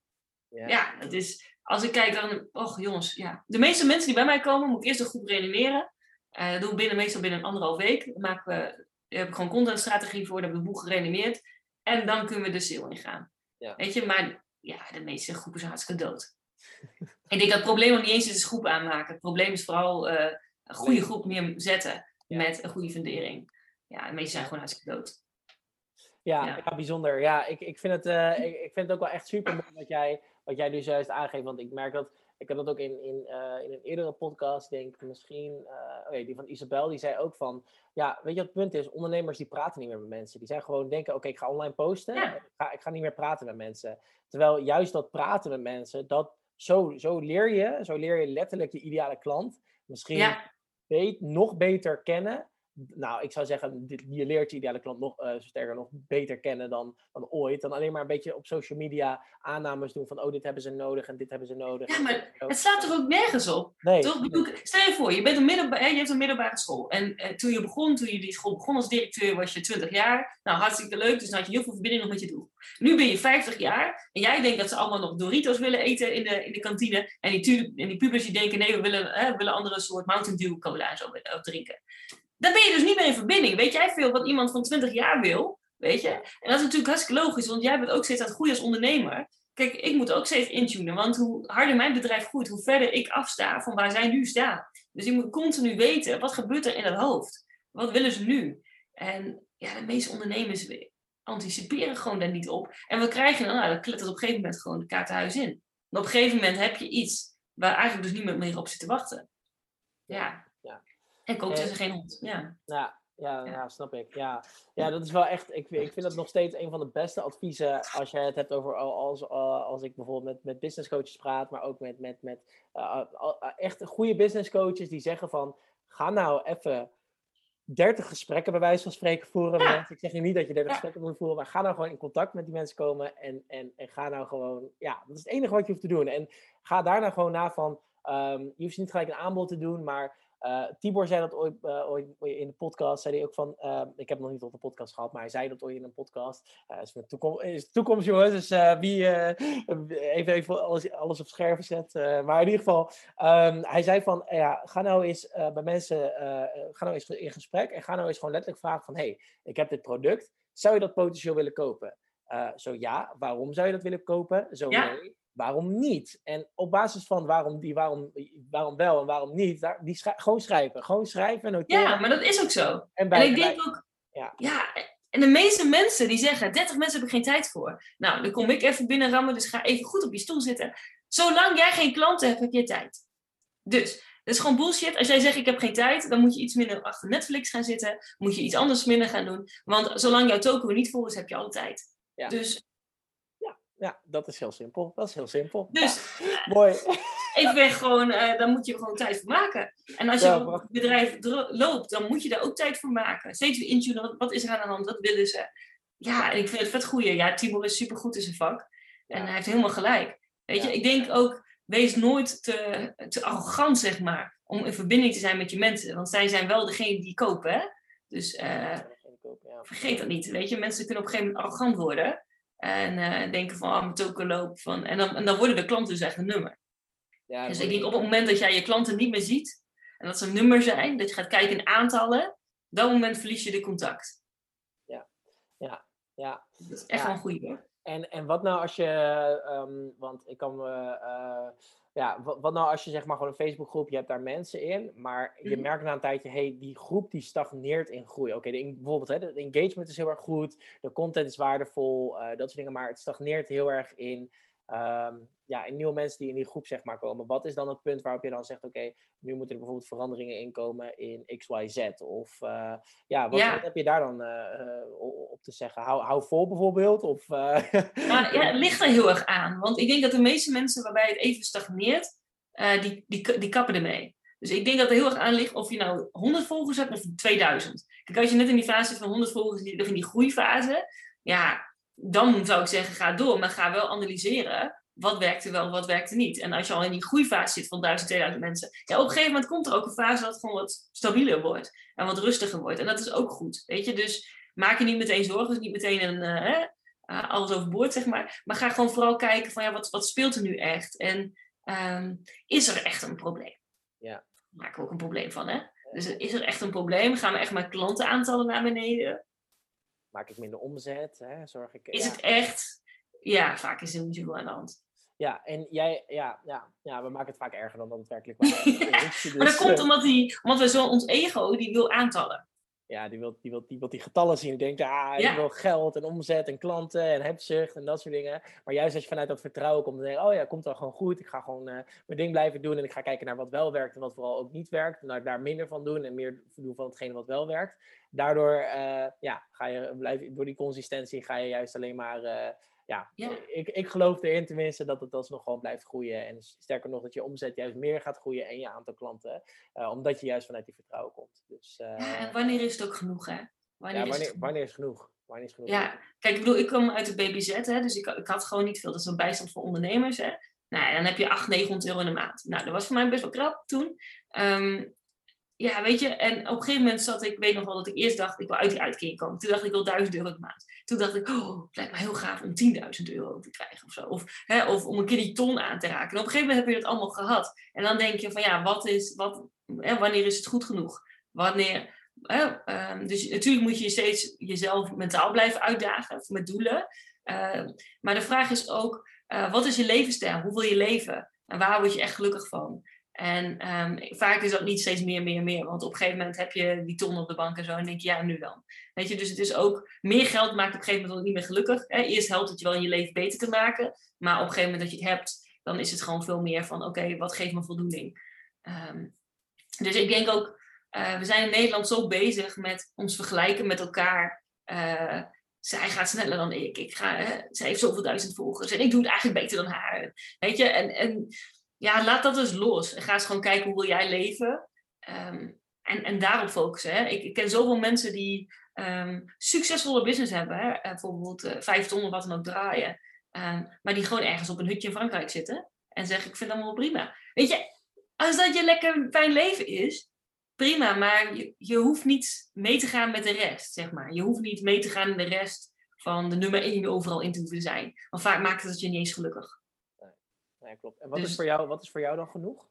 Ja, ja het is, als ik kijk dan, och jongens, ja. De meeste mensen die bij mij komen, moet ik eerst een groep reanimeren. Uh, dat doen we binnen, meestal binnen een anderhalf week. Dan maken we, daar heb ik gewoon contentstrategie voor, dan hebben we de boel gereanimeerd. En dan kunnen we de sale ingaan. Ja. Weet je, maar ja, de meeste groepen zijn hartstikke dood. ik denk dat het probleem nog niet eens is groep aanmaken. Het probleem is vooral uh, een goede groep neerzetten met een goede fundering. Ja, de zijn gewoon hartstikke dood. Ja, ja. bijzonder. Ja, ik, ik, vind het, uh, ik, ik vind het ook wel echt super mooi wat jij, wat jij dus juist aangeeft. Want ik merk dat, ik heb dat ook in, in, uh, in een eerdere podcast, denk ik misschien, uh, oh ja, die van Isabel, die zei ook van, ja, weet je wat het punt is? Ondernemers die praten niet meer met mensen. Die zijn gewoon denken, oké, ik ga online posten, ik, ga, ik ga niet meer praten met mensen. Terwijl juist dat praten met mensen, dat, zo, zo leer je, zo leer je letterlijk de ideale klant misschien ja. Nog beter kennen nou, ik zou zeggen, je leert je ideale klant nog, uh, sterker nog, beter kennen dan, dan ooit. Dan alleen maar een beetje op social media aannames doen van, oh, dit hebben ze nodig en dit hebben ze nodig. Ja, maar het slaat toch ook nergens op? Nee. Toch? Stel je voor, je, bent een middelba je hebt een middelbare school. En eh, toen je begon, toen je die school begon als directeur, was je 20 jaar. Nou, hartstikke leuk, dus dan had je heel veel verbinding nog met je doel. Nu ben je 50 jaar en jij denkt dat ze allemaal nog Doritos willen eten in de, in de kantine. En die, en die pubers die denken, nee, we willen, hè, we willen andere soort Mountain Dew cola en zo drinken dan ben je dus niet meer in verbinding. Weet jij veel wat iemand van 20 jaar wil? Weet je? En dat is natuurlijk hartstikke logisch, want jij bent ook steeds aan het als ondernemer. Kijk, ik moet ook steeds intunen, want hoe harder mijn bedrijf groeit, hoe verder ik afsta van waar zij nu staan. Dus ik moet continu weten, wat gebeurt er in het hoofd? Wat willen ze nu? En ja, de meeste ondernemers anticiperen gewoon daar niet op. En we krijgen dan, nou, dat klettert op een gegeven moment gewoon de kaartenhuis in. En op een gegeven moment heb je iets waar eigenlijk dus niemand meer op zit te wachten. Ja, en koopt ze geen hond. Ja. Ja, ja, ja, snap ik. Ja. ja, dat is wel echt. Ik, ik vind dat nog steeds een van de beste adviezen. Als je het hebt over. Als, als ik bijvoorbeeld met, met business coaches praat. Maar ook met, met, met uh, echt goede business coaches. Die zeggen van. Ga nou even 30 gesprekken bij wijze van spreken voeren. Ja. Met Ik zeg je niet dat je 30 gesprekken moet voeren. Maar ga nou gewoon in contact met die mensen komen. En, en, en ga nou gewoon. Ja, dat is het enige wat je hoeft te doen. En ga daarna gewoon na van. Um, je hoeft niet gelijk een aanbod te doen. Maar uh, Tibor zei dat ooit, uh, ooit, in de podcast, zei hij ook van, uh, ik heb nog niet op de podcast gehad, maar hij zei dat ooit in een podcast. Uh, is, toekomst, is toekomst, jongens, dus wie even, even alles, alles op scherp zet. maar in ieder geval, um, hij zei van, ja, ga nou eens bij mensen, ga nou eens in gesprek en ga nou eens gewoon letterlijk vragen van, hey, ik heb dit product, zou je dat potentieel willen kopen? zo ja, waarom zou je dat willen kopen? Zo nee waarom niet? En op basis van waarom, die, waarom, waarom wel en waarom niet, daar, die gewoon schrijven. Gewoon schrijven, noteren. Ja, maar dat is ook zo. En, bij, en ik denk ook, ja. ja, en de meeste mensen die zeggen, 30 mensen heb ik geen tijd voor. Nou, dan kom ik even binnen rammen, dus ga even goed op je stoel zitten. Zolang jij geen klanten hebt, heb je tijd. Dus, dat is gewoon bullshit. Als jij zegt, ik heb geen tijd, dan moet je iets minder achter Netflix gaan zitten. Moet je iets anders minder gaan doen. Want zolang jouw token niet vol is, heb je alle tijd. Ja. Dus ja, dat is heel simpel. Dat is heel simpel. Dus, mooi. Ik ben gewoon, uh, daar moet je gewoon tijd voor maken. En als je ja, op het bedrijf loopt, dan moet je daar ook tijd voor maken. Steeds weer intunen, wat, wat is er aan de hand, wat willen ze? Ja, en ik vind het vet goeie. Ja, Timo is supergoed in zijn vak. En hij heeft helemaal gelijk. Weet je, ik denk ook, wees nooit te, te arrogant, zeg maar, om in verbinding te zijn met je mensen. Want zij zijn wel degene die kopen, hè? Dus uh, vergeet dat niet, weet je. Mensen kunnen op een gegeven moment arrogant worden. En uh, denken van, ah, mijn token loopt. Van, en, dan, en dan worden de klanten dus echt een nummer. Ja, dus ik denk op het moment dat jij je klanten niet meer ziet, en dat ze een nummer zijn, dat je gaat kijken in aantallen, op dat moment verlies je de contact. Ja, ja, ja. Dat is echt wel een goede hoor. En, en wat nou als je, um, want ik kan me, uh, ja, wat, wat, nou als je zeg maar gewoon een Facebookgroep, je hebt daar mensen in, maar je mhm. merkt na een tijdje, hey, die groep die stagneert in groei. Oké, bijvoorbeeld, hè, de engagement is heel erg goed, de content is waardevol, uh, dat soort dingen, maar het stagneert heel erg in um, ja, in nieuwe mensen die in die groep zeg maar komen. Wat is dan het punt waarop je dan zegt, oké, nu moeten er bijvoorbeeld veranderingen inkomen in X, Y, Z? Of uh, ja, wat, heb je daar dan uh, op te zeggen? Hou, hou vol bijvoorbeeld? Of, nou, ja, het ligt er heel erg aan. Want ik denk dat de meeste mensen waarbij het even stagneert, die, die, die kappen ermee. Dus ik denk dat er heel erg aan ligt of je nou 100 volgers hebt of 2000. Kijk, als je net in die fase zit van 100 volgers, in die groeifase, ja, dan zou ik zeggen, ga door, maar ga wel analyseren wat werkte wel, wat werkte niet. En als je al in die groeifase zit van 1000, 2000 mensen, ja, op een gegeven moment komt er ook een fase dat het gewoon wat stabieler wordt en wat rustiger wordt. En dat is ook goed, weet je. Dus maak je niet meteen zorgen, dus niet meteen een, uh, uh, alles overboord, zeg maar. Maar ga gewoon vooral kijken van, ja, wat, wat speelt er nu echt? En um, is er echt een probleem? Ja. Daar maken we ook een probleem van, hè? Dus is er echt een probleem? Gaan we echt mijn klantenaantallen naar beneden? Maak ik minder omzet? Hè? Zorg ik, is ja. het echt? Ja, vaak is er niet zoveel aan de hand. Ja, en jij, ja, ja, ja, we maken het vaak erger dan dat het werkelijk waar is. Dus, maar dat komt uh, omdat, die, omdat we zo, ons ego, die wil aantallen. Ja, die wil die, wil, die, wil die getallen zien. Die denkt, ah, ik Ja. wil geld en omzet en klanten en hebzucht en dat soort dingen. Maar juist als je vanuit dat vertrouwen komt en denkt, oh ja, komt wel gewoon goed. Ik ga gewoon eh, mijn ding blijven doen en ik ga kijken naar wat wel werkt en wat vooral ook niet werkt. En dat ik daar minder van doen en meer doen van hetgene wat wel werkt. Daardoor, eh, ja, ga je, blijf, door die consistentie ga je juist alleen maar... eh, ja, Ja. Ik, ik geloof erin tenminste dat het alsnog gewoon blijft groeien. En sterker nog, dat je omzet juist meer gaat groeien en je aantal klanten. eh, omdat je juist vanuit die vertrouwen komt. Dus, Ja, en wanneer is het ook genoeg, hè? Wanneer ja, is het wanneer, genoeg? wanneer is genoeg? Wanneer is genoeg? Ja, kijk, ik bedoel, ik kom uit de BBZ, hè, dus ik, ik had gewoon niet veel. Dat is een bijstand voor ondernemers, hè. Nou, dan heb je 800, 900 euro in de maand. Nou, dat was voor mij best wel krap toen. Ehm, ja, weet je, en op een gegeven moment zat ik, weet nog wel dat ik eerst dacht, ik wil uit die uitkering komen. Toen dacht ik, ik wil 1000 euro de maand. Toen dacht ik, oh, het lijkt me heel gaaf om 10.000 euro te krijgen of zo. Of, hè, of om een keer die ton aan te raken. En op een gegeven moment heb je dat allemaal gehad. En dan denk je van, ja, wat is, wat, hè, wanneer is het goed genoeg? Wanneer, ehm, dus natuurlijk moet je steeds jezelf mentaal blijven uitdagen met doelen. Ehm, maar de vraag is ook, eh, wat is je levensstijl? Hoe wil je leven? En waar word je echt gelukkig van? En ehm, vaak is dat niet steeds meer, meer, meer. Want op een gegeven moment heb je die ton op de bank en zo. En denk je, ja, nu dan. Weet je, dus het is ook... Meer geld maakt op een gegeven moment niet meer gelukkig. Hè? Eerst helpt het je wel in je leven beter te maken. Maar op een gegeven moment dat je het hebt... dan is het gewoon veel meer van... oké, wat geeft me voldoening? Ehm, dus ik denk ook... eh, we zijn in Nederland zo bezig met ons vergelijken met elkaar. Eh, zij gaat sneller dan ik. ik ga, hè, zij heeft zoveel duizend volgers. En ik doe het eigenlijk beter dan haar. Weet je, en... en ja, laat dat dus los. En ga eens gewoon kijken hoe wil jij leven. Ehm, en, en daarop focussen. Hè. Ik, ik ken zoveel mensen die ehm, succesvolle business hebben. Hè. Eh, bijvoorbeeld uh, vijf ton of wat dan ook draaien. Ehm, maar die gewoon ergens op een hutje in Frankrijk zitten. En zeggen, ik vind dat allemaal prima. Weet je, als dat je lekker fijn leven is, prima. Maar je, je hoeft niet mee te gaan met de rest, zeg maar. Je hoeft niet mee te gaan in de rest van de nummer één overal in te hoeven zijn. Want vaak maakt het je niet eens gelukkig. Nee, klopt. En wat, Dus- is voor jou, wat is voor jou dan genoeg?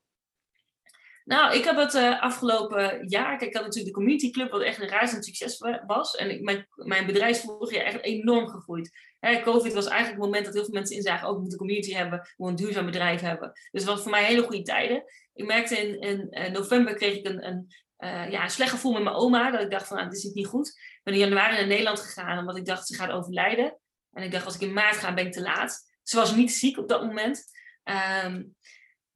Nou, ik heb het uh, afgelopen jaar, kijk, ik had natuurlijk de community club, wat echt een razend succes wa- was. En ik, mijn, mijn bedrijf is vorig jaar echt enorm gegroeid. Hè, Covid was eigenlijk het moment dat heel veel mensen inzagen, ook we moeten community hebben, we moeten een duurzaam bedrijf hebben. Dus het was voor mij hele goede tijden. Ik merkte in, in, in november kreeg ik een, een, uh, ja, een slecht gevoel met mijn oma, dat ik dacht van, nou, dit is niet goed. Ik ben in januari naar Nederland gegaan, omdat ik dacht, ze gaat overlijden. En ik dacht, als ik in maart ga, ben ik te laat. Ze was niet ziek op dat moment. Um,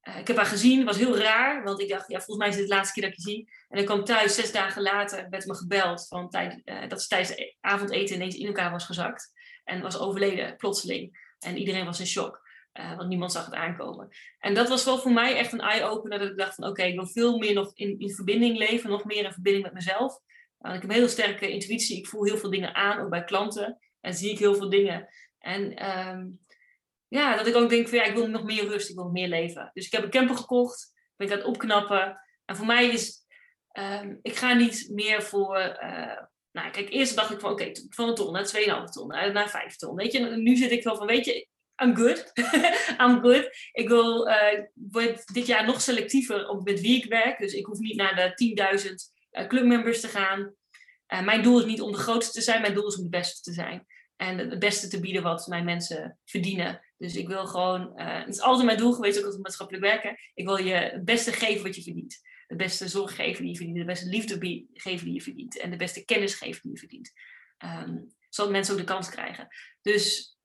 uh, ik heb haar gezien, het was heel raar, want ik dacht, ja, volgens mij is dit de laatste keer dat ik je zie. En ik kwam thuis, zes dagen later, werd me gebeld van tijd, uh, dat ze tijdens het avondeten ineens in elkaar was gezakt. En was overleden, plotseling. En iedereen was in shock, uh, want niemand zag het aankomen. En dat was wel voor mij echt een eye-opener, dat ik dacht van, oké, ik wil veel meer nog in, in verbinding leven, nog meer in verbinding met mezelf. ik heb een heel sterke intuïtie, ik voel heel veel dingen aan, ook bij klanten. En zie ik heel veel dingen. En... Um, ja, dat ik ook denk van ja, ik wil nog meer rust, ik wil meer leven. Dus ik heb een camper gekocht, ben ik aan het opknappen. En voor mij is, um, ik ga niet meer voor, uh, nou kijk, eerst dacht ik van oké, van een ton naar 2,5 ton, naar, naar 5 ton. Weet je, nu zit ik wel van weet je, I'm good. I'm good. Ik wil uh, word dit jaar nog selectiever op met wie ik werk. Dus ik hoef niet naar de 10.000 uh, clubmembers te gaan. Mijn doel is niet om de grootste te zijn, mijn doel is om de beste te zijn. En het beste te bieden wat mijn mensen verdienen. Dus ik wil gewoon, uh, het is altijd mijn doel geweest, ook als maatschappelijk werken. Ik wil je het beste geven wat je verdient. De beste zorg geven die je verdient. De beste liefde geven die je verdient. En de beste kennis geven die je verdient. Um, zodat mensen ook de kans krijgen. Dus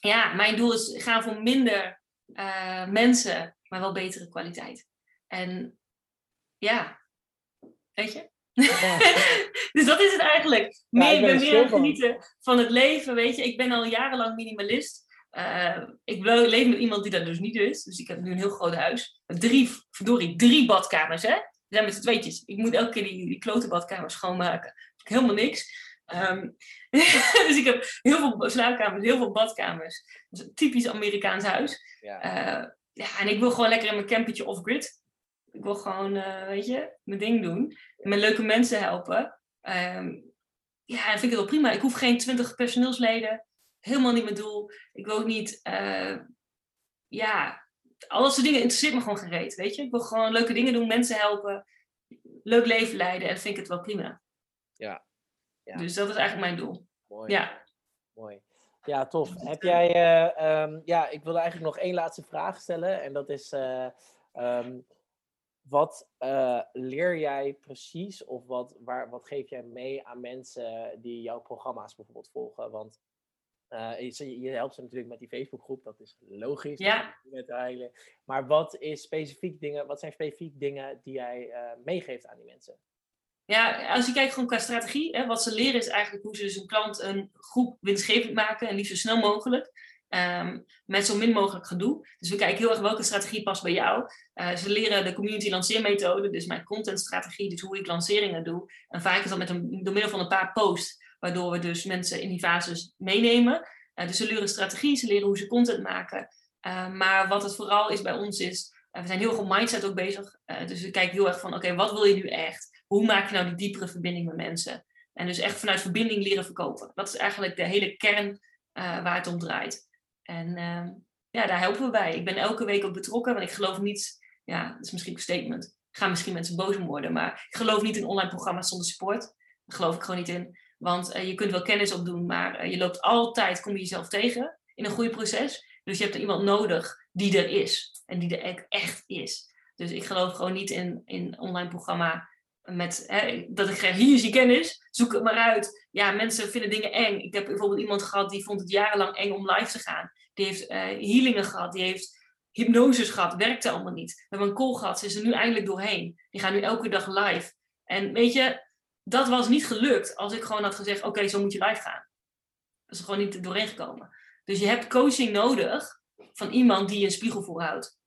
ja, mijn doel is gaan voor minder uh, mensen, maar wel betere kwaliteit. En ja, weet je? Ja. dus dat is het eigenlijk. Meer, ja, meer genieten van het leven, weet je. Ik ben al jarenlang minimalist. Uh, ik leef met iemand die dat dus niet is. Dus ik heb nu een heel groot huis. Drie, verdorie, drie badkamers, hè. We zijn met z'n tweetjes. Ik moet elke keer die, die klote badkamers schoonmaken. Helemaal niks. Ehm, dus ik heb heel veel slaapkamers, heel veel badkamers. Dus een typisch Amerikaans huis. Ja. Eh, ja, en ik wil gewoon lekker in mijn campetje off-grid. Ik wil gewoon, eh, weet je, mijn ding doen. Met leuke mensen helpen. Ehm, ja, en vind ik het wel prima. Ik hoef geen 20 personeelsleden. Helemaal niet mijn doel. Ik wil ook niet, eh, ja, al dat soort dingen interesseert me gewoon gereed, weet je. Ik wil gewoon leuke dingen doen, mensen helpen, leuk leven leiden en vind ik het wel prima. Ja. ja. Dus dat is eigenlijk mijn doel. Mooi. Ja. Mooi. Ja, tof. Heb jij, eh, ehm, ja, ik wilde eigenlijk nog één laatste vraag stellen. En dat is, eh, ehm, wat eh, leer jij precies of wat, waar, wat geef jij mee aan mensen die jouw programma's bijvoorbeeld volgen? Want je, je, helpt ze natuurlijk met die Facebookgroep, dat is logisch. Ja. Met. Maar wat, is specifiek dingen, wat zijn specifiek dingen die jij meegeeft aan die mensen? Ja, als je kijkt gewoon qua strategie, hè, wat ze leren is eigenlijk hoe ze dus een klant een groep winstgevend maken en liefst zo snel mogelijk. Um, met zo min mogelijk gedoe. Dus we kijken heel erg welke strategie past bij jou. Uh, ze leren de community lanceermethode, dus mijn contentstrategie, dus hoe ik lanceringen doe. En vaak is dat met een, door middel van een paar posts, waardoor we dus mensen in die fases meenemen. Uh, dus ze leren strategie, ze leren hoe ze content maken. Uh, maar wat het vooral is bij ons is, we zijn heel veel mindset ook bezig. dus we kijken heel erg van, oké, wat wil je nu echt? hoe maak je nou die diepere verbinding met mensen? En dus echt vanuit verbinding leren verkopen. Dat is eigenlijk de hele kern waar het om draait. En uh, ja, daar helpen we bij. Ik ben elke week ook betrokken, want ik geloof niet, ja, dat is misschien een statement. Ik ga misschien mensen boos worden, maar ik geloof niet in online programma's zonder support. Daar geloof ik gewoon niet in. Want uh, je kunt wel kennis opdoen, maar eh, je loopt altijd, kom je jezelf tegen in een groeiproces. Dus je hebt er iemand nodig die er is en die er echt is. Dus ik geloof gewoon niet in, in online programma met, hè, dat ik zeg, hier is je kennis, zoek het maar uit. Ja, mensen vinden dingen eng. Ik heb bijvoorbeeld iemand gehad die vond het jarenlang eng om live te gaan. Die heeft uh, healingen gehad, die heeft hypnoses gehad, werkte allemaal niet. We hebben een call gehad, ze is er nu eindelijk doorheen. Die gaan nu elke dag live. En weet je, dat was niet gelukt als ik gewoon had gezegd, oké, zo moet je live gaan. Dat is gewoon niet doorheen gekomen. Dus je hebt coaching nodig van iemand die je een spiegel voorhoudt.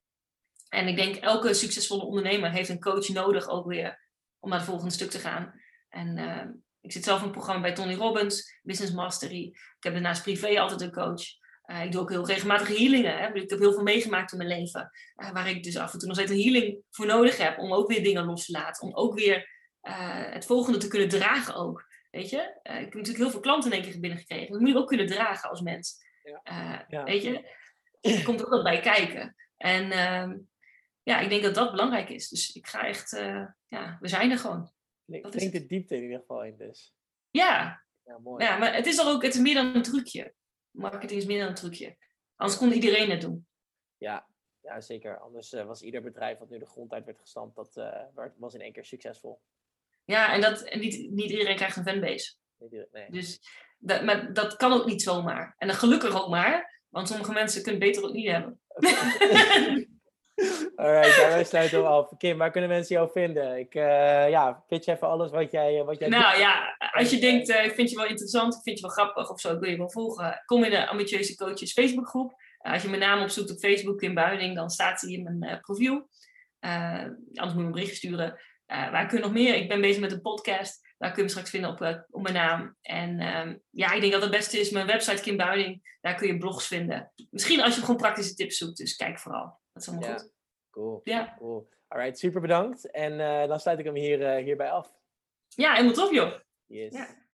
En ik denk, elke succesvolle ondernemer heeft een coach nodig ook weer om naar het volgende stuk te gaan. En uh, ik zit zelf in een programma bij Tony Robbins, Business Mastery. Ik heb daarnaast privé altijd een coach. Uh, ik doe ook heel regelmatig healingen. Hè. Ik heb heel veel meegemaakt in mijn leven. Uh, waar ik dus af en toe nog steeds een healing voor nodig heb. Om ook weer dingen los te laten. Om ook weer het volgende te kunnen dragen ook. Weet je? ik heb natuurlijk heel veel klanten in één keer binnengekregen. Dat moet je ook kunnen dragen als mens. Ja. Ja. Weet je? Er komt ook wat bij kijken. En ehm, ja, ik denk dat dat belangrijk is. Dus ik ga echt, ja, we zijn er gewoon. Ik dat denk de diepte in ieder geval in dus. Ja. Ja, mooi. ja, maar het is er ook, het is meer dan een trucje. Marketing is meer dan een trucje. Anders kon iedereen het doen. Ja, ja zeker. Anders uh, was ieder bedrijf wat nu de grond uit werd gestampt, dat uh, was in één keer succesvol. Ja, en, dat, en niet, niet iedereen krijgt een fanbase. Nee. Dus dat, maar dat kan ook niet zomaar. En dan gelukkig ook maar, want sommige mensen kunnen beter ook niet hebben. Alright, wij sluiten hem af. Kim, waar kunnen mensen jou vinden? Ik, uh, ja, pitch even alles wat jij, wat jij Nou doet. ja, als je denkt, uh, ik vind je wel interessant, ik vind je wel grappig of zo, ik wil je wel volgen, kom in de Ambitieuze Coaches Facebookgroep. Uh, als je mijn naam opzoekt op Facebook, Kim Buiding, dan staat hij in mijn profiel. anders moet je een berichtje sturen. Waar kun je nog meer? Ik ben bezig met een podcast. Daar kun je me straks vinden op, op mijn naam. En ehm, ja, ik denk dat het beste is mijn website Kim Buiding. Daar kun je blogs vinden. Misschien als je gewoon praktische tips zoekt, dus kijk vooral. Dat is allemaal ja. goed. Cool. Ja. Cool. Alright, super bedankt. En uh, dan sluit ik hem hier, hierbij af. Ja, helemaal top joh. Yes. Ja.